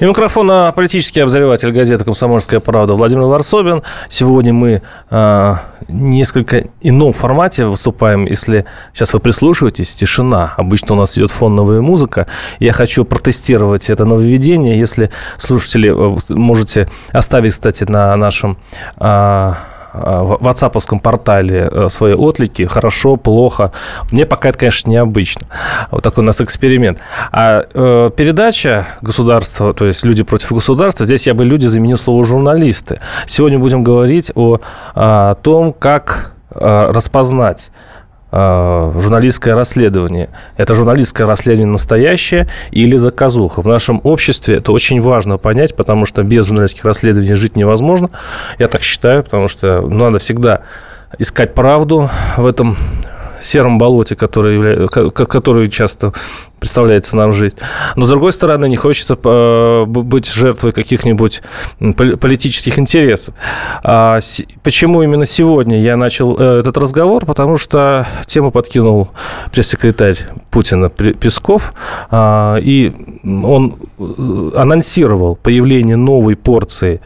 И микрофона политический обозреватель газеты «Комсомольская правда» Владимир Варсобин. Сегодня мы э, несколько ином формате выступаем. Если сейчас вы прислушиваетесь, тишина. Обычно у нас идет фоновая музыка. Я хочу протестировать это нововведение. Если слушатели э, можете оставить, кстати, на нашем... Э, в WhatsApp портале э, свои отлики, хорошо, плохо. Мне пока это, конечно, необычно. Вот такой у нас эксперимент. А э, передача государства, то есть люди против государства, здесь я бы люди заменил слово журналисты. Сегодня будем говорить о, о том, как э, распознать журналистское расследование. Это журналистское расследование настоящее или заказуха. В нашем обществе это очень важно понять, потому что без журналистских расследований жить невозможно. Я так считаю, потому что надо всегда искать правду в этом сером болоте, который, явля... который часто представляется нам жизнь. Но, с другой стороны, не хочется э, быть жертвой каких-нибудь политических интересов. А почему именно сегодня я начал э, этот разговор? Потому что тему подкинул пресс-секретарь Путина Песков, а, и он э, анонсировал появление новой порции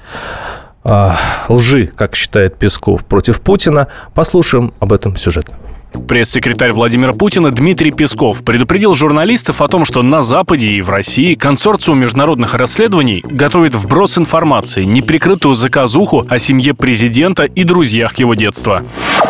а, лжи, как считает Песков, против Путина. Послушаем об этом сюжет. Пресс-секретарь Владимира Путина Дмитрий Песков предупредил журналистов о том, что на Западе и в России консорциум международных расследований готовит вброс информации, неприкрытую заказуху о семье президента и друзьях его детства.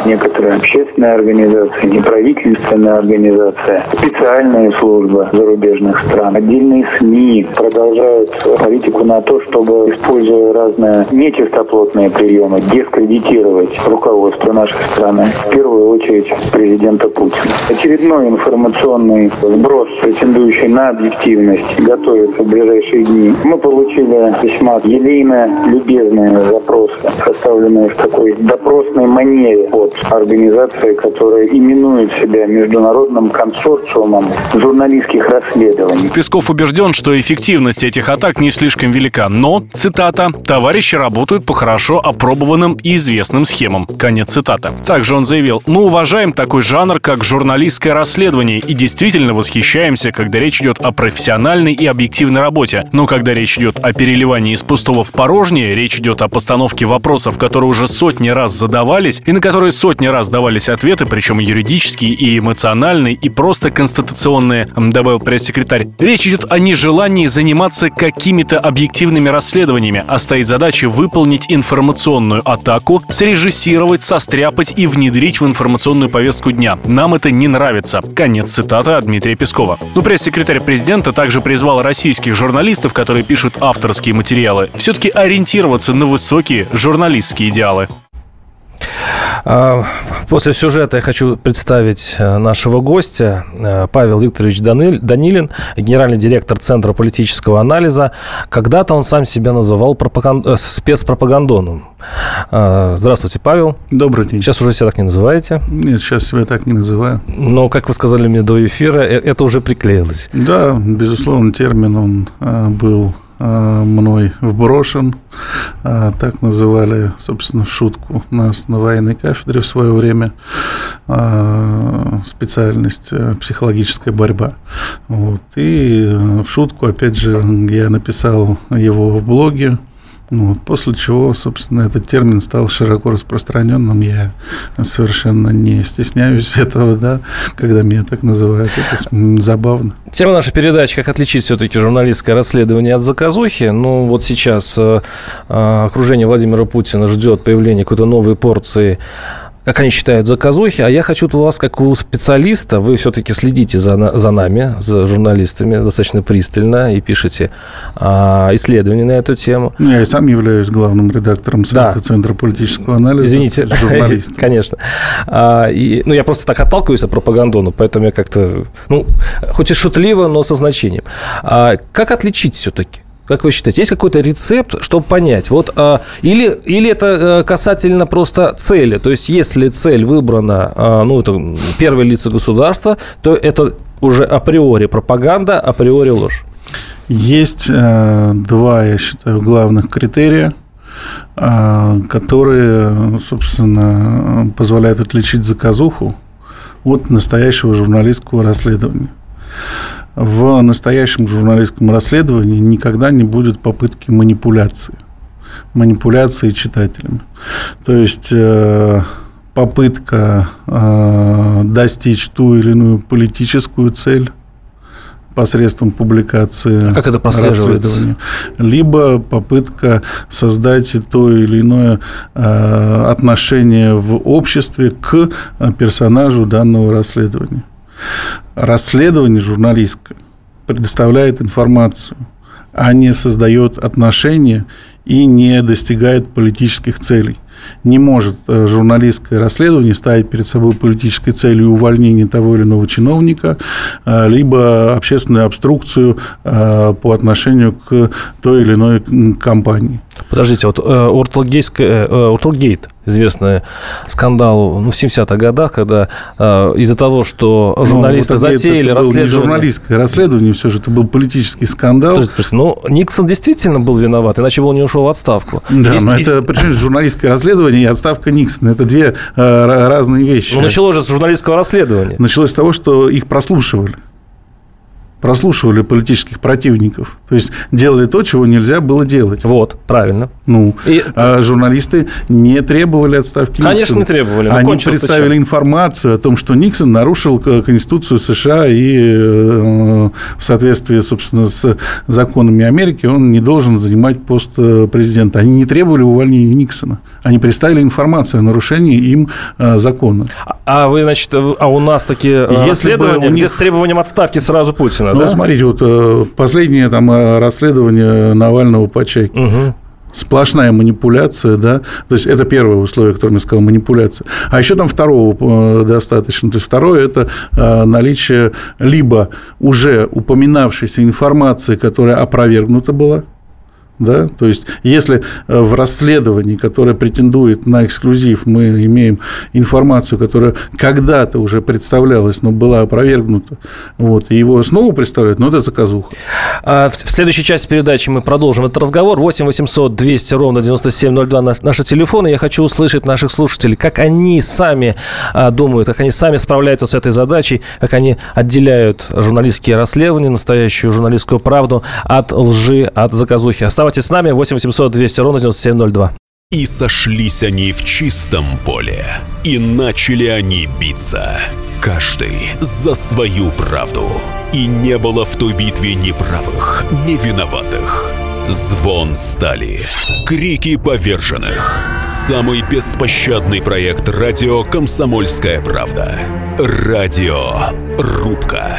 Некоторые общественные организации, неправительственная организация, специальные службы зарубежных стран, отдельные СМИ продолжают политику на то, чтобы, используя разные нечистоплотные приемы, дискредитировать руководство нашей страны. В первую очередь президента Путина. Очередной информационный сброс, претендующий на объективность, готовится в ближайшие дни. Мы получили весьма елейно любезные запросы, составленные в такой допросной манере от организации, которая именует себя Международным консорциумом журналистских расследований. Песков убежден, что эффективность этих атак не слишком велика, но, цитата, «товарищи работают по хорошо опробованным и известным схемам». Конец цитаты. Также он заявил, «Мы уважаем такой жанр, как журналистское расследование, и действительно восхищаемся, когда речь идет о профессиональной и объективной работе. Но когда речь идет о переливании из пустого в порожнее, речь идет о постановке вопросов, которые уже сотни раз задавались, и на которые сотни раз давались ответы, причем юридические и эмоциональные, и просто конституционные, добавил пресс-секретарь. Речь идет о нежелании заниматься какими-то объективными расследованиями, а стоит задача выполнить информационную атаку, срежиссировать, состряпать и внедрить в информационную повестку повестку дня. Нам это не нравится. Конец цитаты от Дмитрия Пескова. Но пресс-секретарь президента также призвал российских журналистов, которые пишут авторские материалы, все-таки ориентироваться на высокие журналистские идеалы. А, после сюжета я хочу представить э, нашего гостя э, Павел Викторович Данилин, генеральный директор Центра политического анализа. Когда-то он сам себя называл пропаганд... Э, спецпропагандоном. А, здравствуйте, Павел. Добрый день. Сейчас уже себя так не называете? Нет, сейчас себя так не называю. Но, как вы сказали мне до эфира, это уже приклеилось. Да, безусловно, термин он был мной вброшен. Э, так называли, собственно, шутку нас на военной кафедре в свое время. Э, специальность психологическая борьба. Вот. И в шутку, опять же, я написал его в блоге ну, вот, после чего, собственно, этот термин стал широко распространенным. Я совершенно не стесняюсь этого, да, когда меня так называют. Это забавно. Тема нашей передачи «Как отличить все-таки журналистское расследование от заказухи». Ну, вот сейчас э, э, окружение Владимира Путина ждет появления какой-то новой порции как они считают, заказухи. А я хочу у вас, как у специалиста, вы все-таки следите за, за нами, за журналистами достаточно пристально и пишете а, исследования на эту тему. Ну, я и сам являюсь главным редактором сайта да. Центра политического анализа. Извините, конечно. А, и, ну, я просто так отталкиваюсь от пропагандону, поэтому я как-то, ну, хоть и шутливо, но со значением. А, как отличить все-таки? Как вы считаете, есть какой-то рецепт, чтобы понять? Вот, а, или, или это а, касательно просто цели? То есть, если цель выбрана, а, ну, это первые лица государства, то это уже априори пропаганда, априори ложь. Есть э, два, я считаю, главных критерия, э, которые, собственно, позволяют отличить заказуху от настоящего журналистского расследования. В настоящем журналистском расследовании никогда не будет попытки манипуляции. Манипуляции читателями. То есть э, попытка достичь ту или иную политическую цель посредством публикации а как это расследования, либо попытка создать то или иное э, отношение в обществе к персонажу данного расследования. Расследование журналистское предоставляет информацию, а не создает отношения и не достигает политических целей не может э, журналистское расследование ставить перед собой политической целью увольнения того или иного чиновника, э, либо общественную обструкцию э, по отношению к той или иной компании. Подождите, вот Урталгейт, известный скандал ну, в 70-х годах, когда э, из-за того, что ну, журналисты ну, затеяли это расследование... не журналистское расследование, все же это был политический скандал. Подождите, подождите, ну, Никсон действительно был виноват, иначе бы он не ушел в отставку. Да, Здесь... но это причем журналистское расследование и отставка Никсона. Это две э, разные вещи. Ну, началось же с журналистского расследования. Началось с того, что их прослушивали прослушивали политических противников. То есть делали то, чего нельзя было делать. Вот, правильно. Ну, и... а журналисты не требовали отставки Конечно, Никсона. не требовали. Они представили чем? информацию о том, что Никсон нарушил Конституцию США и э, в соответствии, собственно, с законами Америки он не должен занимать пост э, президента. Они не требовали увольнения Никсона. Они представили информацию о нарушении им э, закона. А, а вы, значит, а у нас такие расследования, них... где с требованием отставки сразу Путина, ну, да? смотрите, вот э, последнее там э, расследование Навального по чеке. Угу сплошная манипуляция, да, то есть это первое условие, которое я сказал, манипуляция. А еще там второго э, достаточно. То есть второе – это наличие либо уже упоминавшейся информации, которая опровергнута была, да? То есть, если э, в расследовании, которое претендует на эксклюзив, мы имеем информацию, которая когда-то уже представлялась, но была опровергнута, вот, и его снова представляют, ну, это заказуха. А в следующей части передачи мы продолжим этот разговор. 8 800 200 ровно 9702 наши телефоны. Я хочу услышать наших слушателей, как они сами а, думают, как они сами справляются с этой задачей, как они отделяют журналистские расследования, настоящую журналистскую правду от лжи, от заказухи. Оставайтесь Оставайтесь с нами. 8 800 200 ровно 9702. И сошлись они в чистом поле, и начали они биться. Каждый за свою правду. И не было в той битве ни правых, ни виноватых. Звон стали. Крики поверженных. Самый беспощадный проект радио «Комсомольская правда». Радио «Рубка».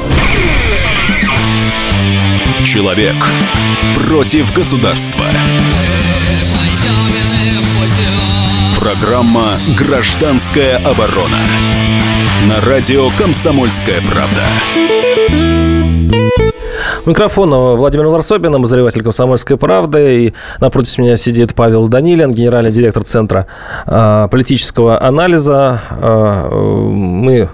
Человек против государства. Программа «Гражданская оборона». На радио «Комсомольская правда». Микрофон Владимир Варсобин, обозреватель «Комсомольской правды». И напротив меня сидит Павел Данилин, генеральный директор Центра э, политического анализа. Э, мы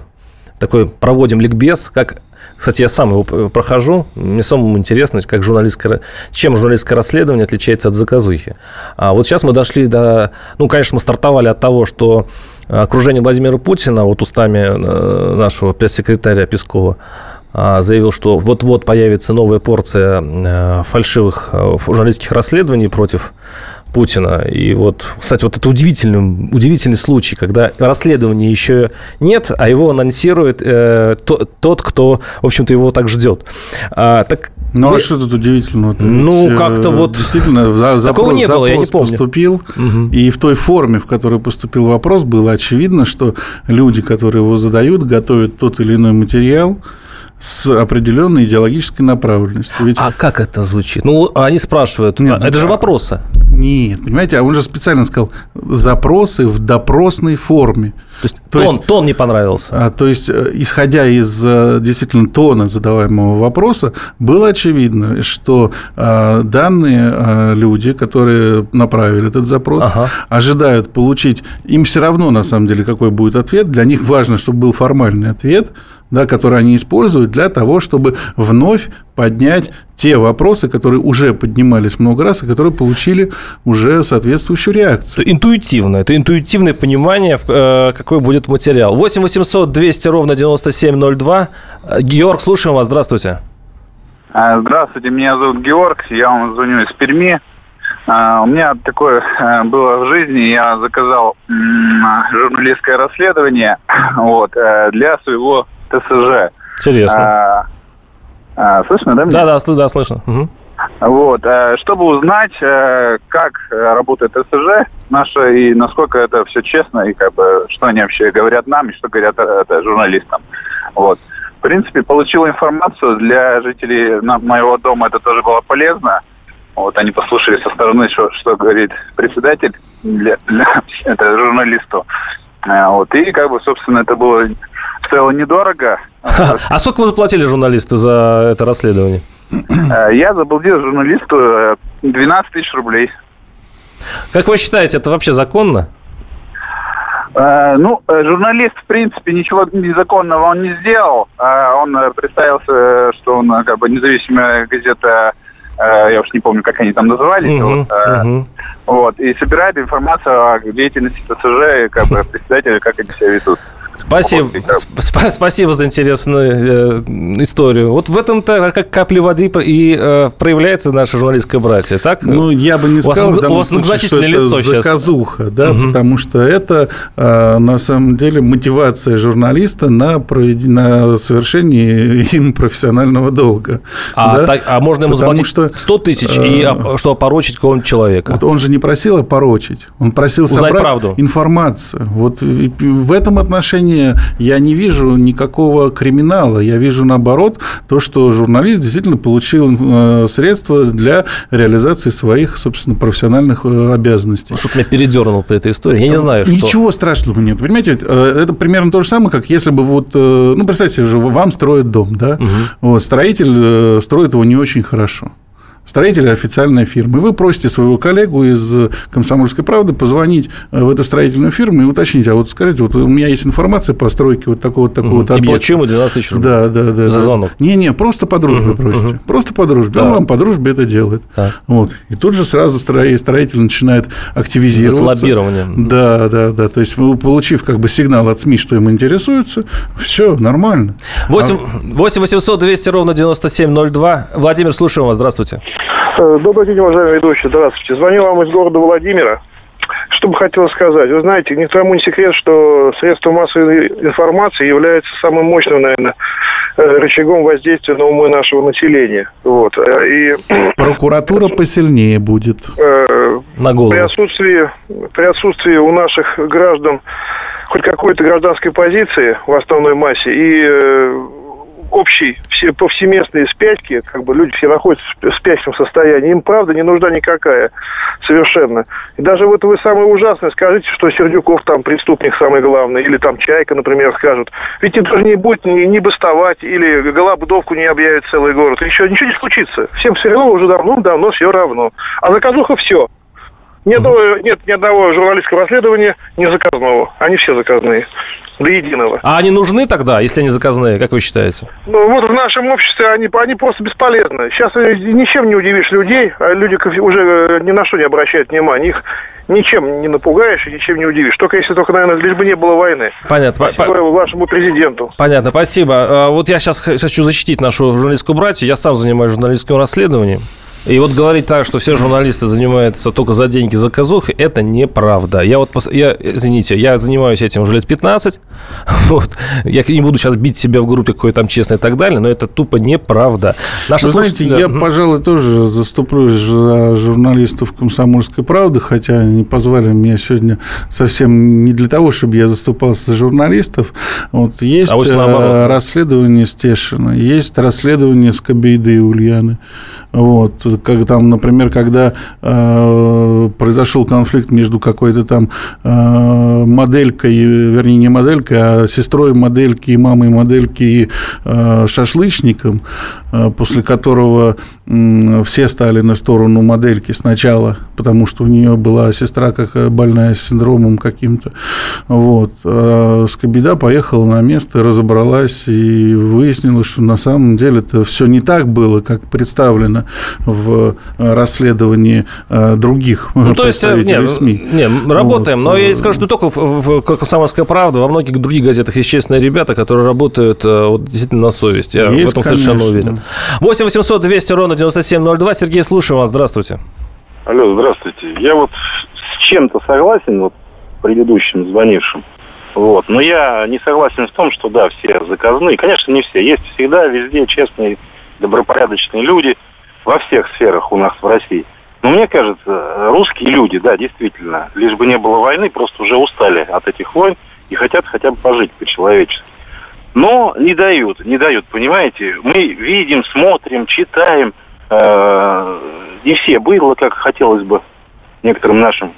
такой проводим ликбез, как кстати, я сам его прохожу. Мне самому интересно, как журналистское, чем журналистское расследование отличается от заказухи. А вот сейчас мы дошли до... Ну, конечно, мы стартовали от того, что окружение Владимира Путина, вот устами э, нашего пресс-секретаря Пескова, а, заявил, что вот-вот появится новая порция э, фальшивых э, журналистских расследований против Путина. И вот, кстати, вот это удивительный, удивительный случай, когда расследования еще нет, а его анонсирует э, то, тот, кто, в общем-то, его так ждет. А, так ну, а что тут удивительного? Ну, как-то вот... Действительно, за, такого запрос, не было, я не помню. поступил, угу. и в той форме, в которой поступил вопрос, было очевидно, что люди, которые его задают, готовят тот или иной материал, с определенной идеологической направленностью. Ведь... А как это звучит? Ну, они спрашивают. Нет, это же вопросы. Нет, понимаете, а он же специально сказал запросы в допросной форме. То есть, то тон, есть тон не понравился. А, то есть, э, исходя из э, действительно тона задаваемого вопроса, было очевидно, что а, данные а, люди, которые направили этот запрос, ага. ожидают получить, им все равно на самом деле какой будет ответ. Для них важно, чтобы был формальный ответ, да, который они используют для того, чтобы вновь поднять те вопросы, которые уже поднимались много раз и которые получили уже соответствующую реакцию. Интуитивно. Это интуитивное понимание, э, какой будет материал. 8 800 200 ровно 9702. Георг, слушаем вас. Здравствуйте. А, здравствуйте, меня зовут Георг, я вам звоню из Перми. А, у меня такое э, было в жизни, я заказал журналистское расследование вот, э, для своего ТСЖ. Интересно. А, а, слышно, да? Меня? Да, да, да, слышно. Угу. Вот, э, чтобы узнать, э, как работает ТСЖ наша и насколько это все честно и как бы что они вообще говорят нам и что говорят э, это, журналистам. Вот. В принципе, получил информацию для жителей моего дома, это тоже было полезно. Вот они послушали со стороны, что, что говорит председатель для, для это, журналисту. Вот. И как бы, собственно, это было стоило недорого. А сколько вы заплатили журналисту за это расследование? Э, я заплатил журналисту 12 э, тысяч рублей. Как вы считаете, это вообще законно? Э, ну, журналист, в принципе, ничего незаконного он не сделал. Он представился, что он как бы независимая газета, я уж не помню, как они там назывались. Угу, вот, угу. вот, и собирает информацию о деятельности ТСЖ и как бы председателя, как они себя ведут. Спасибо, сп- спасибо за интересную э, историю. Вот в этом-то как капли воды и э, проявляется наше журналистское братье, так? Ну, я бы не сказал, у вас, у вас случае, что лицо это заказуха, сейчас. да, угу. потому что это э, на самом деле мотивация журналиста на, провед... на совершение им профессионального долга. А, да? так, а можно ему потому заплатить что, 100 тысяч, э, и, чтобы опорочить какого-нибудь человека? Вот он же не просил опорочить, он просил Узнать собрать правду. информацию. Вот в этом отношении отношении я не вижу никакого криминала. Я вижу, наоборот, то, что журналист действительно получил э, средства для реализации своих, собственно, профессиональных э, обязанностей. Что-то меня передернул при этой истории. Я не знаю, что... Ничего страшного нет. Понимаете, э, это примерно то же самое, как если бы вот... Ну, представьте же, вам строят дом, да? Угу. Вот, строитель строит его не очень хорошо строитель официальная фирма. И вы просите своего коллегу из «Комсомольской правды» позвонить э, в эту строительную фирму и уточнить, а вот скажите, вот у меня есть информация по стройке вот такого такого угу. объекта. И плачу ему 12 тысяч рублей да, да, да, за звонок? Не-не, просто по дружбе угу, просите. Угу. Просто по дружбе. Да. Он вам по дружбе это делает. Так. Вот. И тут же сразу строитель начинает активизироваться. За лоббированием. Да, да, да. То есть, получив как бы сигнал от СМИ, что им интересуется, все нормально. 8, 8 800 200 ровно 9702. Владимир, слушаем вас. Здравствуйте. Э, добрый день, уважаемый ведущий. Здравствуйте. Звоню вам из города Владимира. Что бы хотел сказать? Вы знаете, никому не секрет, что средства массовой информации является самым мощным, наверное, э, рычагом воздействия на умы нашего населения. Вот. Э, и... Прокуратура посильнее будет. на голову. При отсутствии, при отсутствии у наших граждан хоть какой-то гражданской позиции в основной массе и общей, все, повсеместные спячки, как бы люди все находятся в спящем состоянии, им правда не нужна никакая совершенно. И даже вот вы самое ужасное скажите, что Сердюков там преступник самый главный, или там Чайка, например, скажут. Ведь это не будет ни, ни бастовать, или голобдовку не объявит целый город. Еще ничего не случится. Всем все равно уже давно-давно все равно. А заказуха все. Ни одного, нет ни одного журналистского расследования не заказного. Они все заказные. До единого. А они нужны тогда, если они заказные, как вы считаете? Ну, вот в нашем обществе они, они просто бесполезны. Сейчас ничем не удивишь людей, а люди уже э, ни на что не обращают внимания. Их ничем не напугаешь и ничем не удивишь. Только если только, наверное, лишь бы не было войны. Понятно. Спасибо вашему президенту. Понятно, спасибо. А, вот я сейчас хочу защитить нашу журналистскую братью. Я сам занимаюсь журналистским расследованием. И вот говорить так, что все журналисты занимаются только за деньги заказух, это неправда. Я вот, я, извините, я занимаюсь этим уже лет 15. Вот. Я не буду сейчас бить себя в группе какой там честный и так далее, но это тупо неправда. Наши Вы знаете, я, пожалуй, тоже заступлюсь за журналистов «Комсомольской правды», хотя они позвали меня сегодня совсем не для того, чтобы я заступался за журналистов. Вот есть а наоборот, расследование Стешина, есть расследование Скобейды и Ульяны. Вот, как там, например, когда э, произошел конфликт между какой-то там э, моделькой, вернее, не моделькой, а сестрой модельки и мамой модельки и э, шашлычником, э, после которого э, все стали на сторону модельки сначала, потому что у нее была сестра как больная синдромом каким-то. Вот. А Скобида поехала на место, разобралась и выяснила, что на самом деле это все не так было, как представлено действительно в э, расследовании э, других ну, то есть, э, не, СМИ. Не, работаем, вот. но я скажу, что не только в, в «Комсомольская правда», во многих других газетах есть честные ребята, которые работают вот, действительно на совесть. Я есть, в этом конечно. совершенно уверен. 8 800 200 ровно 9702. Сергей, слушаю вас. Здравствуйте. Алло, здравствуйте. Я вот с чем-то согласен, вот предыдущим звонившим. Вот. Но я не согласен в том, что да, все заказные. Конечно, не все. Есть всегда везде честные, добропорядочные люди – во всех сферах у нас в России. Но мне кажется, русские люди, да, действительно, лишь бы не было войны, просто уже устали от этих войн и хотят хотя бы пожить по-человечески. Но не дают, не дают, понимаете? Мы видим, смотрим, читаем. Э, не все было, как хотелось бы некоторым нашим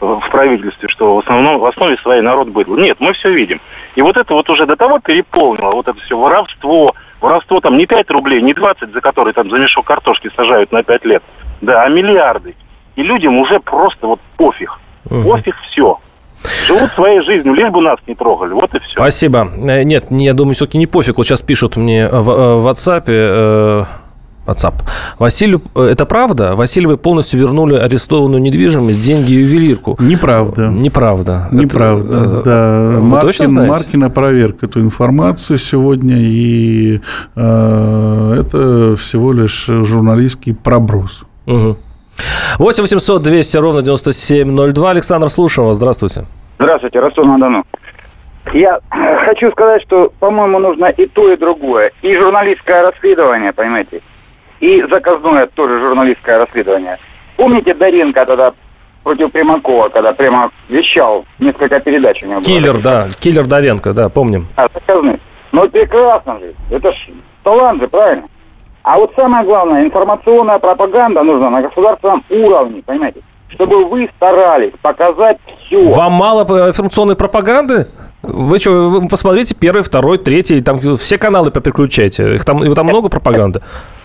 в правительстве, что в основном в основе своей народ был. Нет, мы все видим. И вот это вот уже до того переполнило, вот это все воровство, воровство там не 5 рублей, не 20, за которые там за мешок картошки сажают на 5 лет, да, а миллиарды. И людям уже просто вот пофиг. Угу. Пофиг все. Живут своей жизнью, лишь бы нас не трогали. Вот и все. Спасибо. Э, нет, я думаю, все-таки не пофиг. Вот сейчас пишут мне в, э, в WhatsApp э, WhatsApp. Василию, э, это правда? Васильевы полностью вернули арестованную недвижимость, деньги и ювелирку. Неправда. Неправда. Неправда, это, да. Вы Маркин, точно знаете? Маркин опроверг эту информацию сегодня, и э, это всего лишь журналистский проброс. Угу. 8 800 200 ровно 9702. Александр, слушаем вас. Здравствуйте. Здравствуйте, Ростов-на-Дону. Я хочу сказать, что, по-моему, нужно и то, и другое. И журналистское расследование, понимаете, и заказное тоже журналистское расследование. Помните Даренко тогда против Примакова, когда прямо вещал несколько передач у него Киллер, было. да. Киллер Даренко, да, помним. А, заказный. Ну, прекрасно же. Это ж талант же, правильно? А вот самое главное, информационная пропаганда нужна на государственном уровне, понимаете? Чтобы вы старались показать все. Вам мало информационной пропаганды? Вы что, вы посмотрите первый, второй, третий, там все каналы переключайте. Их там, их там много пропаганды.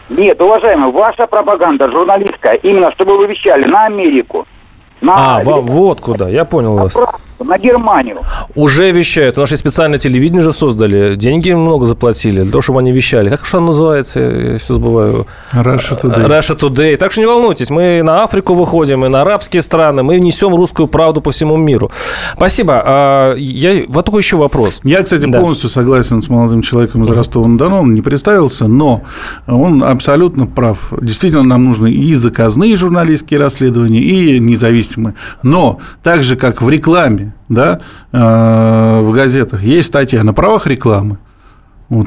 Нет, уважаемый, ваша пропаганда журналистская, именно чтобы вы вещали на Америку. На а, вот куда, я понял вас на Германию. Уже вещают. У нас же специальное телевидение же создали. Деньги много заплатили для того, чтобы они вещали. Как же оно называется? Я все забываю. Russia Today. Russia Today. Так что не волнуйтесь. Мы на Африку выходим, и на арабские страны. Мы несем русскую правду по всему миру. Спасибо. А, я... Вот такой еще вопрос. Я, кстати, да. полностью согласен с молодым человеком из Ростова-на-Дону. Он не представился, но он абсолютно прав. Действительно, нам нужны и заказные журналистские расследования, и независимые. Но так же, как в рекламе да, э, в газетах есть статья на правах рекламы.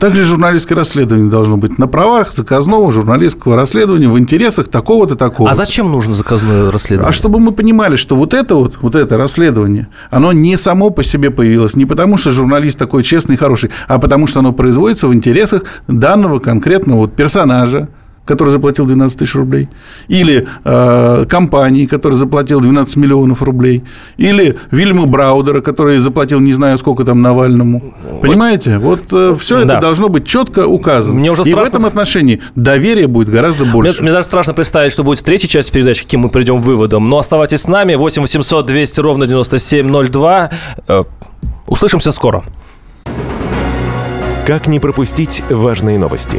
Также журналистское расследование должно быть на правах заказного журналистского расследования в интересах такого-то такого. А зачем нужно заказное расследование? А чтобы мы понимали, что вот это вот, вот это расследование, оно не само по себе появилось, не потому что журналист такой честный и хороший, а потому что оно производится в интересах данного конкретного вот персонажа, который заплатил 12 тысяч рублей, или э, компании, который заплатил 12 миллионов рублей, или Вильма Браудера, который заплатил не знаю сколько там Навальному. Понимаете? Вот э, все да. это должно быть четко указано. Мне уже страшно... И в этом отношении доверие будет гораздо больше. Мне, мне даже страшно представить, что будет в третьей части передачи, каким мы придем к выводам. Но оставайтесь с нами. 8 800 200 ровно 9702. Э, услышимся скоро. Как не пропустить важные новости?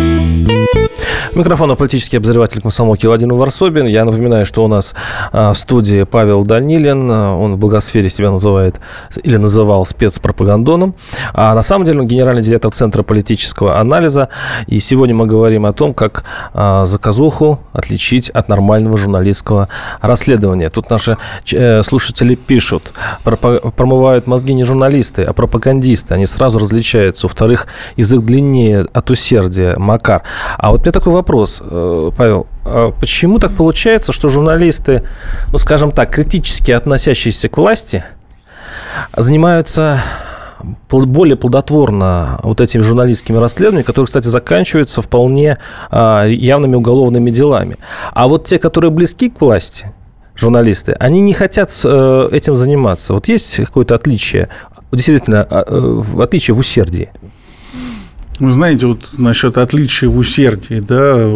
Микрофон политический обозреватель комсомолки Владимир Варсобин. Я напоминаю, что у нас а, в студии Павел Данилин. Он в благосфере себя называет или называл спецпропагандоном. А на самом деле он генеральный директор Центра политического анализа. И сегодня мы говорим о том, как а, заказуху отличить от нормального журналистского расследования. Тут наши э, слушатели пишут, промывают мозги не журналисты, а пропагандисты. Они сразу различаются. Во-вторых, язык длиннее от усердия, Макар. А вот мне такой вопрос, э, Павел. А почему так получается, что журналисты, ну, скажем так, критически относящиеся к власти, занимаются более плодотворно вот этими журналистскими расследованиями, которые, кстати, заканчиваются вполне а, явными уголовными делами. А вот те, которые близки к власти, журналисты, они не хотят э, этим заниматься. Вот есть какое-то отличие, действительно, а, э, отличие в усердии? Вы знаете, вот насчет отличия в усердии, да,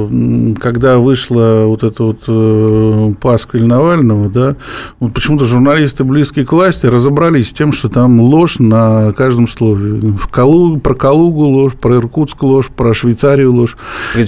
когда вышла вот эта вот э, пасквиль Навального, да, вот почему-то журналисты, близкие к власти, разобрались с тем, что там ложь на каждом слове. В Калу, про Калугу ложь, про Иркутск ложь, про Швейцарию ложь.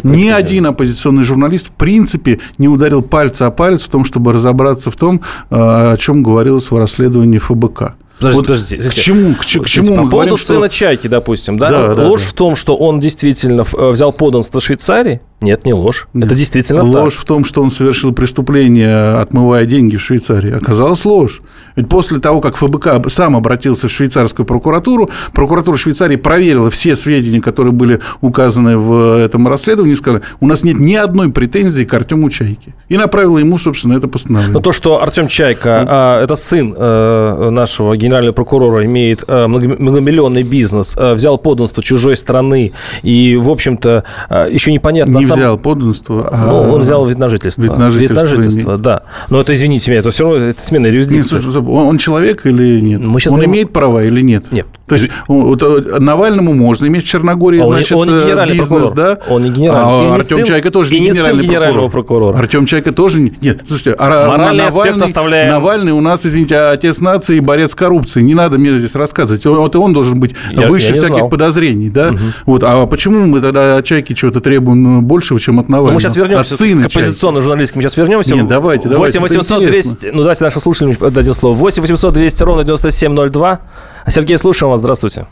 Ни один оппозиционный журналист, в принципе, не ударил пальца о палец в том, чтобы разобраться в том, э, о чем говорилось в расследовании ФБК. Подождите, вот подождите. К чему, к, к чему мы По говорим, поводу что... сына Чайки, допустим, да? да ложь да. в том, что он действительно э, взял подданство Швейцарии? Нет, не ложь. Нет. Это действительно ложь так. в том, что он совершил преступление, отмывая деньги в Швейцарии. Оказалось ложь. Ведь после того, как ФБК сам обратился в швейцарскую прокуратуру, прокуратура Швейцарии проверила все сведения, которые были указаны в этом расследовании, и сказала, у нас нет ни одной претензии к Артему Чайке. И направила ему, собственно, это постановление. Но то, что Артем Чайка, а, это сын а, нашего генерального прокурора, имеет а, многомиллионный бизнес, а, взял подданство чужой страны, и, в общем-то, а, еще непонятно... Не взял подданство, а... Ну, он взял вид на жительство. Вид на жительство, вид на жительство да. Но это, извините меня, это все равно это смена юрисдикции. Нет, он человек или нет? Мы он говорим... имеет права или нет? Нет. То есть э, Навальному можно иметь в Черногории, он значит, он не генеральный бизнес, прокурор. да? Он не генеральный. А Артем Чайка тоже не, не генеральный генерального прокурора. Артем Чайка тоже не... Нет, слушайте, а Моральный Навальный, оставляем. Навальный у нас, извините, отец нации и борец с коррупцией. Не надо мне здесь рассказывать. Вот и он должен быть я, выше я всяких знал. подозрений, да? Угу. Вот, а почему мы тогда от Чайки чего-то требуем большего, чем от Навального? Ну, мы сейчас вернемся от сына к оппозиционным журналистским. Сейчас вернемся. Нет, давайте, 8 800 200... Ну, давайте нашим слушателям дадим слово. 8 800 200 ровно 9702. Сергей, слушаем вас. Здравствуйте.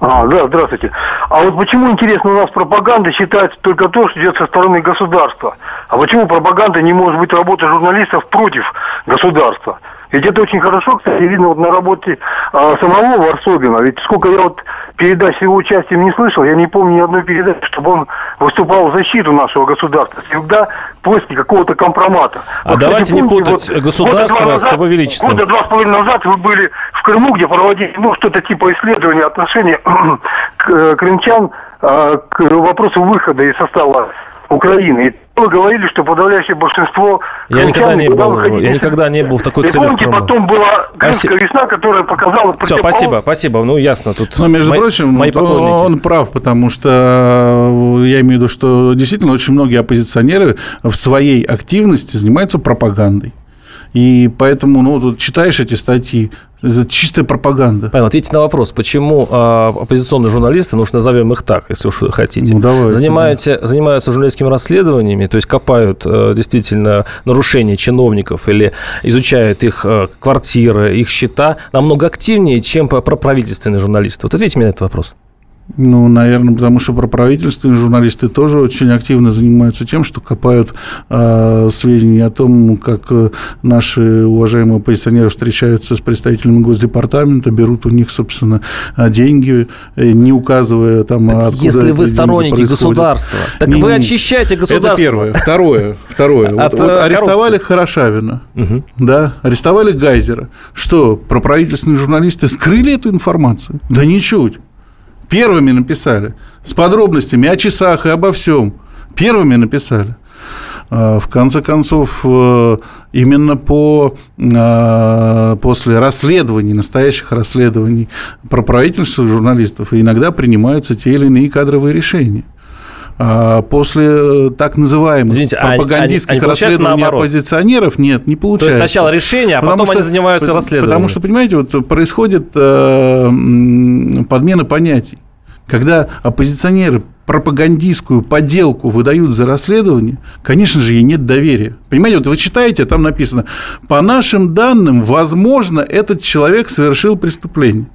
А, да, здравствуйте. А вот почему, интересно, у нас пропаганда считается только то, что идет со стороны государства? А почему пропаганда не может быть работа журналистов против государства? Ведь это очень хорошо, кстати, видно вот на работе а, самого Варсобина. Ведь сколько я вот передач с его участием не слышал, я не помню ни одной передачи, чтобы он выступал в защиту нашего государства. Всегда в поиске какого-то компромата. А вот, давайте кстати, помните, не путать вот, государство назад, с его величеством. Года два с половиной назад вы были в Крыму, где проводили ну, что-то типа исследования отношения к, э, крымчан а, к вопросу выхода из состава Украины. И вы говорили, что подавляющее большинство... Я никогда не был, я никогда не был в такой цели помните, потом была Крымская весна, которая показала... Все, спасибо, спасибо. Ну, ясно. Тут Но, между мои, прочим, мои он, он прав, потому что э, я имею в виду, что действительно очень многие оппозиционеры в своей активности занимаются пропагандой. И поэтому, ну, тут читаешь эти статьи, это чистая пропаганда. Павел, ответьте на вопрос, почему э, оппозиционные журналисты, ну уж назовем их так, если уж хотите, ну, давайте, занимаются, да. занимаются журналистскими расследованиями, то есть копают э, действительно нарушения чиновников или изучают их э, квартиры, их счета намного активнее, чем проправительственные журналисты. Вот ответьте мне на этот вопрос. Ну, наверное, потому что проправительственные журналисты тоже очень активно занимаются тем, что копают э, сведения о том, как э, наши уважаемые оппозиционеры встречаются с представителями Госдепартамента, берут у них, собственно, э, деньги, э, не указывая там, так откуда Если вы сторонники государства, так не, вы очищаете государство. Это первое. Второе. Второе. вот, вот арестовали Хорошавина, угу. да, арестовали Гайзера. Что, проправительственные журналисты скрыли эту информацию? Да ничуть. Первыми написали. С подробностями о часах и обо всем. Первыми написали. в конце концов, именно по, после расследований, настоящих расследований про правительство журналистов иногда принимаются те или иные кадровые решения. А, после э, так называемых Извините, а пропагандистских они, они, расследований наоборот. оппозиционеров нет, не получается. То есть сначала решение, а потому потом что, они занимаются расследованием. Потому что, понимаете, вот происходит э, подмена понятий. Когда оппозиционеры пропагандистскую подделку выдают за расследование, конечно же, ей нет доверия. Понимаете, вот вы читаете, там написано, по нашим данным, возможно, этот человек совершил преступление.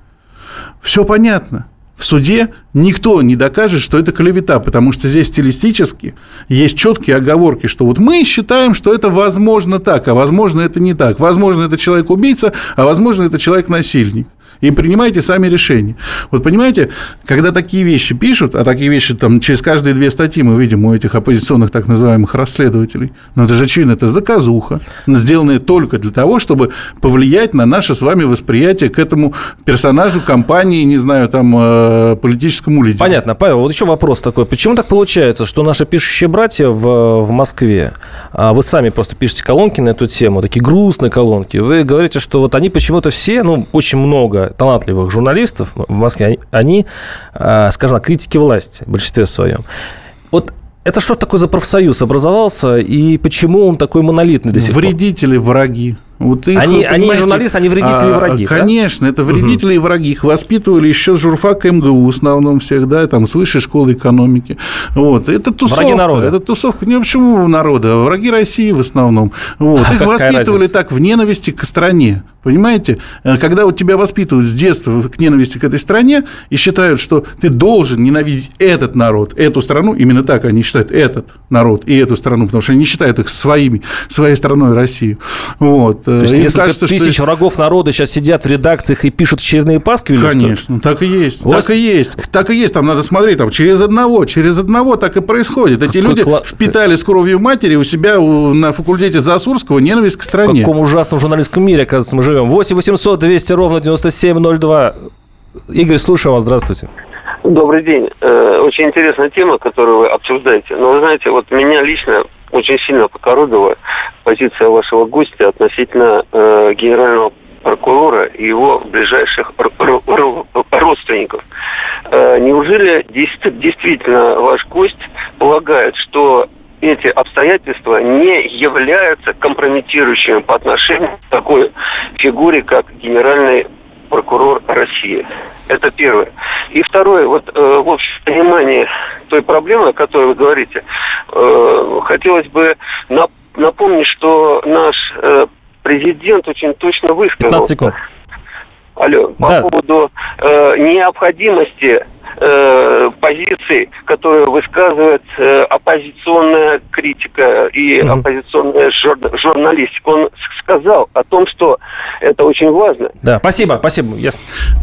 Все понятно в суде никто не докажет, что это клевета, потому что здесь стилистически есть четкие оговорки, что вот мы считаем, что это возможно так, а возможно это не так. Возможно, это человек-убийца, а возможно, это человек-насильник и принимайте сами решения. Вот понимаете, когда такие вещи пишут, а такие вещи там через каждые две статьи мы видим у этих оппозиционных так называемых расследователей, но это же очевидно, это заказуха, сделанная только для того, чтобы повлиять на наше с вами восприятие к этому персонажу компании, не знаю, там, э, политическому лидеру. Понятно. Павел, вот еще вопрос такой. Почему так получается, что наши пишущие братья в, в Москве, а вы сами просто пишете колонки на эту тему, такие грустные колонки, вы говорите, что вот они почему-то все, ну, очень много талантливых журналистов в Москве, они, а, скажем так, критики власти в большинстве своем. Вот это что такое за профсоюз образовался, и почему он такой монолитный до сих Вредители, пор? враги. Вот их, они, они журналисты, они вредители и а, враги. Конечно, да? это вредители угу. и враги. Их воспитывали еще с журфака МГУ в основном всех, да, там, с высшей школы экономики. Вот. Это тусовка. Враги народа. Это тусовка. Не почему народа, а враги России в основном. Вот. Их воспитывали разница? так в ненависти к стране. Понимаете? Э, когда вот тебя воспитывают с детства к ненависти к этой стране и считают, что ты должен ненавидеть этот народ, эту страну, именно так они считают этот народ и эту страну, потому что они не считают их своими, своей страной Россию. Вот. То есть, Им несколько кажется, тысяч что... врагов народа сейчас сидят в редакциях и пишут очередные паски? Конечно, так и есть. так и есть. Так и есть. Там надо смотреть, там через одного, через одного так и происходит. Эти Какой люди кла... впитали с кровью матери у себя на факультете Засурского ненависть к стране. В каком ужасном журналистском мире, оказывается, мы живем. 8 800 200 ровно 9702. Игорь, слушаю вас. Здравствуйте. Добрый день. Э, очень интересная тема, которую вы обсуждаете. Но вы знаете, вот меня лично очень сильно покоробила позиция вашего гостя относительно э, генерального прокурора и его ближайших родственников. Э, неужели действительно ваш гость полагает, что эти обстоятельства не являются компрометирующими по отношению к такой фигуре, как генеральный прокурор России. Это первое. И второе, вот э, в общем понимании той проблемы, о которой вы говорите, э, хотелось бы нап- напомнить, что наш э, президент очень точно высказал. 15 секунд. Алло, по да. поводу э, необходимости э, позиций, которые высказывает э, оппозиционная критика и mm-hmm. оппозиционная жур, журналистика. Он сказал о том, что это очень важно. Да, спасибо, спасибо. Я...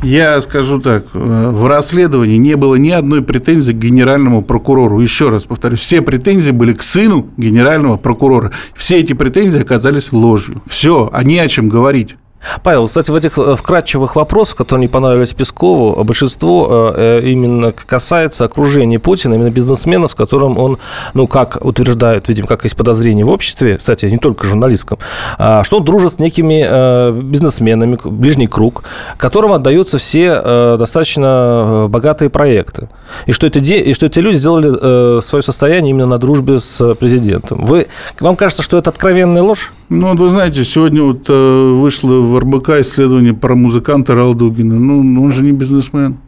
Я скажу так, э, в расследовании не было ни одной претензии к генеральному прокурору. Еще раз повторю, все претензии были к сыну генерального прокурора. Все эти претензии оказались ложью. Все, а не о чем говорить. Павел, кстати, в этих э, вкрадчивых вопросах, которые не понравились Пескову, большинство э, э, именно касается окружения Путина, именно бизнесменов, с которым он, ну, как утверждают, видим, как есть подозрения в обществе, кстати, не только журналистском, а, что он дружит с некими бизнесменами, ближний круг, которым отдаются все достаточно богатые проекты. И что, это, и что эти люди сделали свое состояние именно на дружбе с президентом. Вы, вам кажется, что это откровенная ложь? Ну, вот вы знаете, сегодня вот вышло в РБК исследование про музыканта Ралдугина. Ну, он же не бизнесмен.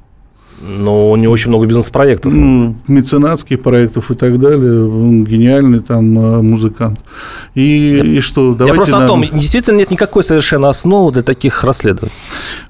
Но у него очень много бизнес-проектов. Ну, меценатских проектов и так далее. Он гениальный там э, музыкант. И, я, и что? Давайте я просто нам... о том, действительно нет никакой совершенно основы для таких расследований.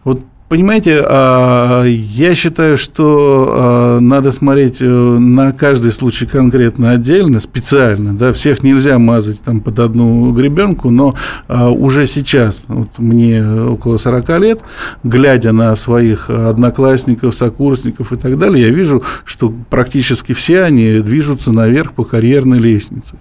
Вот Понимаете, а, я считаю, что а, надо смотреть э, на каждый случай конкретно отдельно, специально. Да, всех нельзя мазать там под одну гребенку, но а, уже сейчас, вот мне около 40 лет, глядя на своих одноклассников, сокурсников и так далее, я вижу, что практически все они движутся наверх по карьерной лестнице.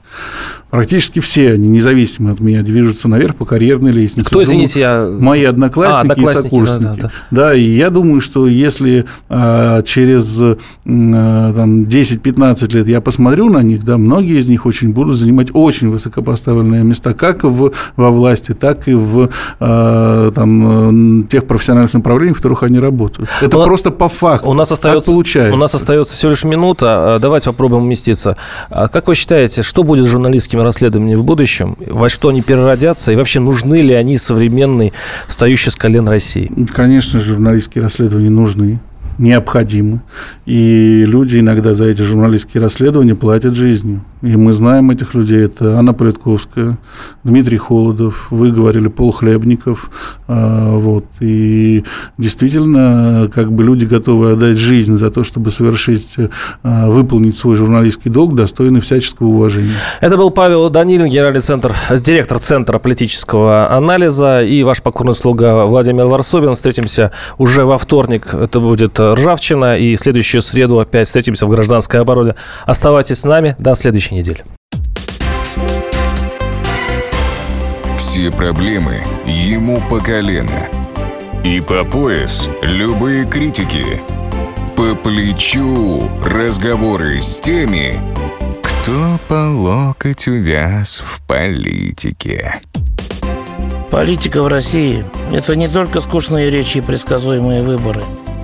Практически все они, независимо от меня, движутся наверх по карьерной лестнице. Кто, извините, я... Мои одноклассники, а, одноклассники и сокурсники. Да, да, да. Да, и я думаю, что если а, через а, там, 10-15 лет я посмотрю на них, да, многие из них очень будут занимать очень высокопоставленные места, как в, во власти, так и в а, там, тех профессиональных направлениях, в которых они работают. Это Но просто по факту. У нас остается, получается. У нас остается всего лишь минута. Давайте попробуем уместиться. Как вы считаете, что будет с журналистскими расследованиями в будущем? Во что они переродятся? И вообще нужны ли они современной, встающей с колен России? Конечно, журналистские расследования нужны необходимы. И люди иногда за эти журналистские расследования платят жизнью. И мы знаем этих людей. Это Анна Политковская, Дмитрий Холодов, вы говорили, Пол Хлебников. А, вот. И действительно, как бы люди готовы отдать жизнь за то, чтобы совершить, а, выполнить свой журналистский долг, достойны всяческого уважения. Это был Павел Данилин, генеральный центр, директор Центра политического анализа и ваш покорный слуга Владимир Варсобин. Встретимся уже во вторник. Это будет Ржавчина. И следующую среду опять встретимся в гражданской обороне. Оставайтесь с нами. До следующей недели. Все проблемы ему по колено. И по пояс любые критики. По плечу разговоры с теми, кто по локоть увяз в политике. Политика в России – это не только скучные речи и предсказуемые выборы –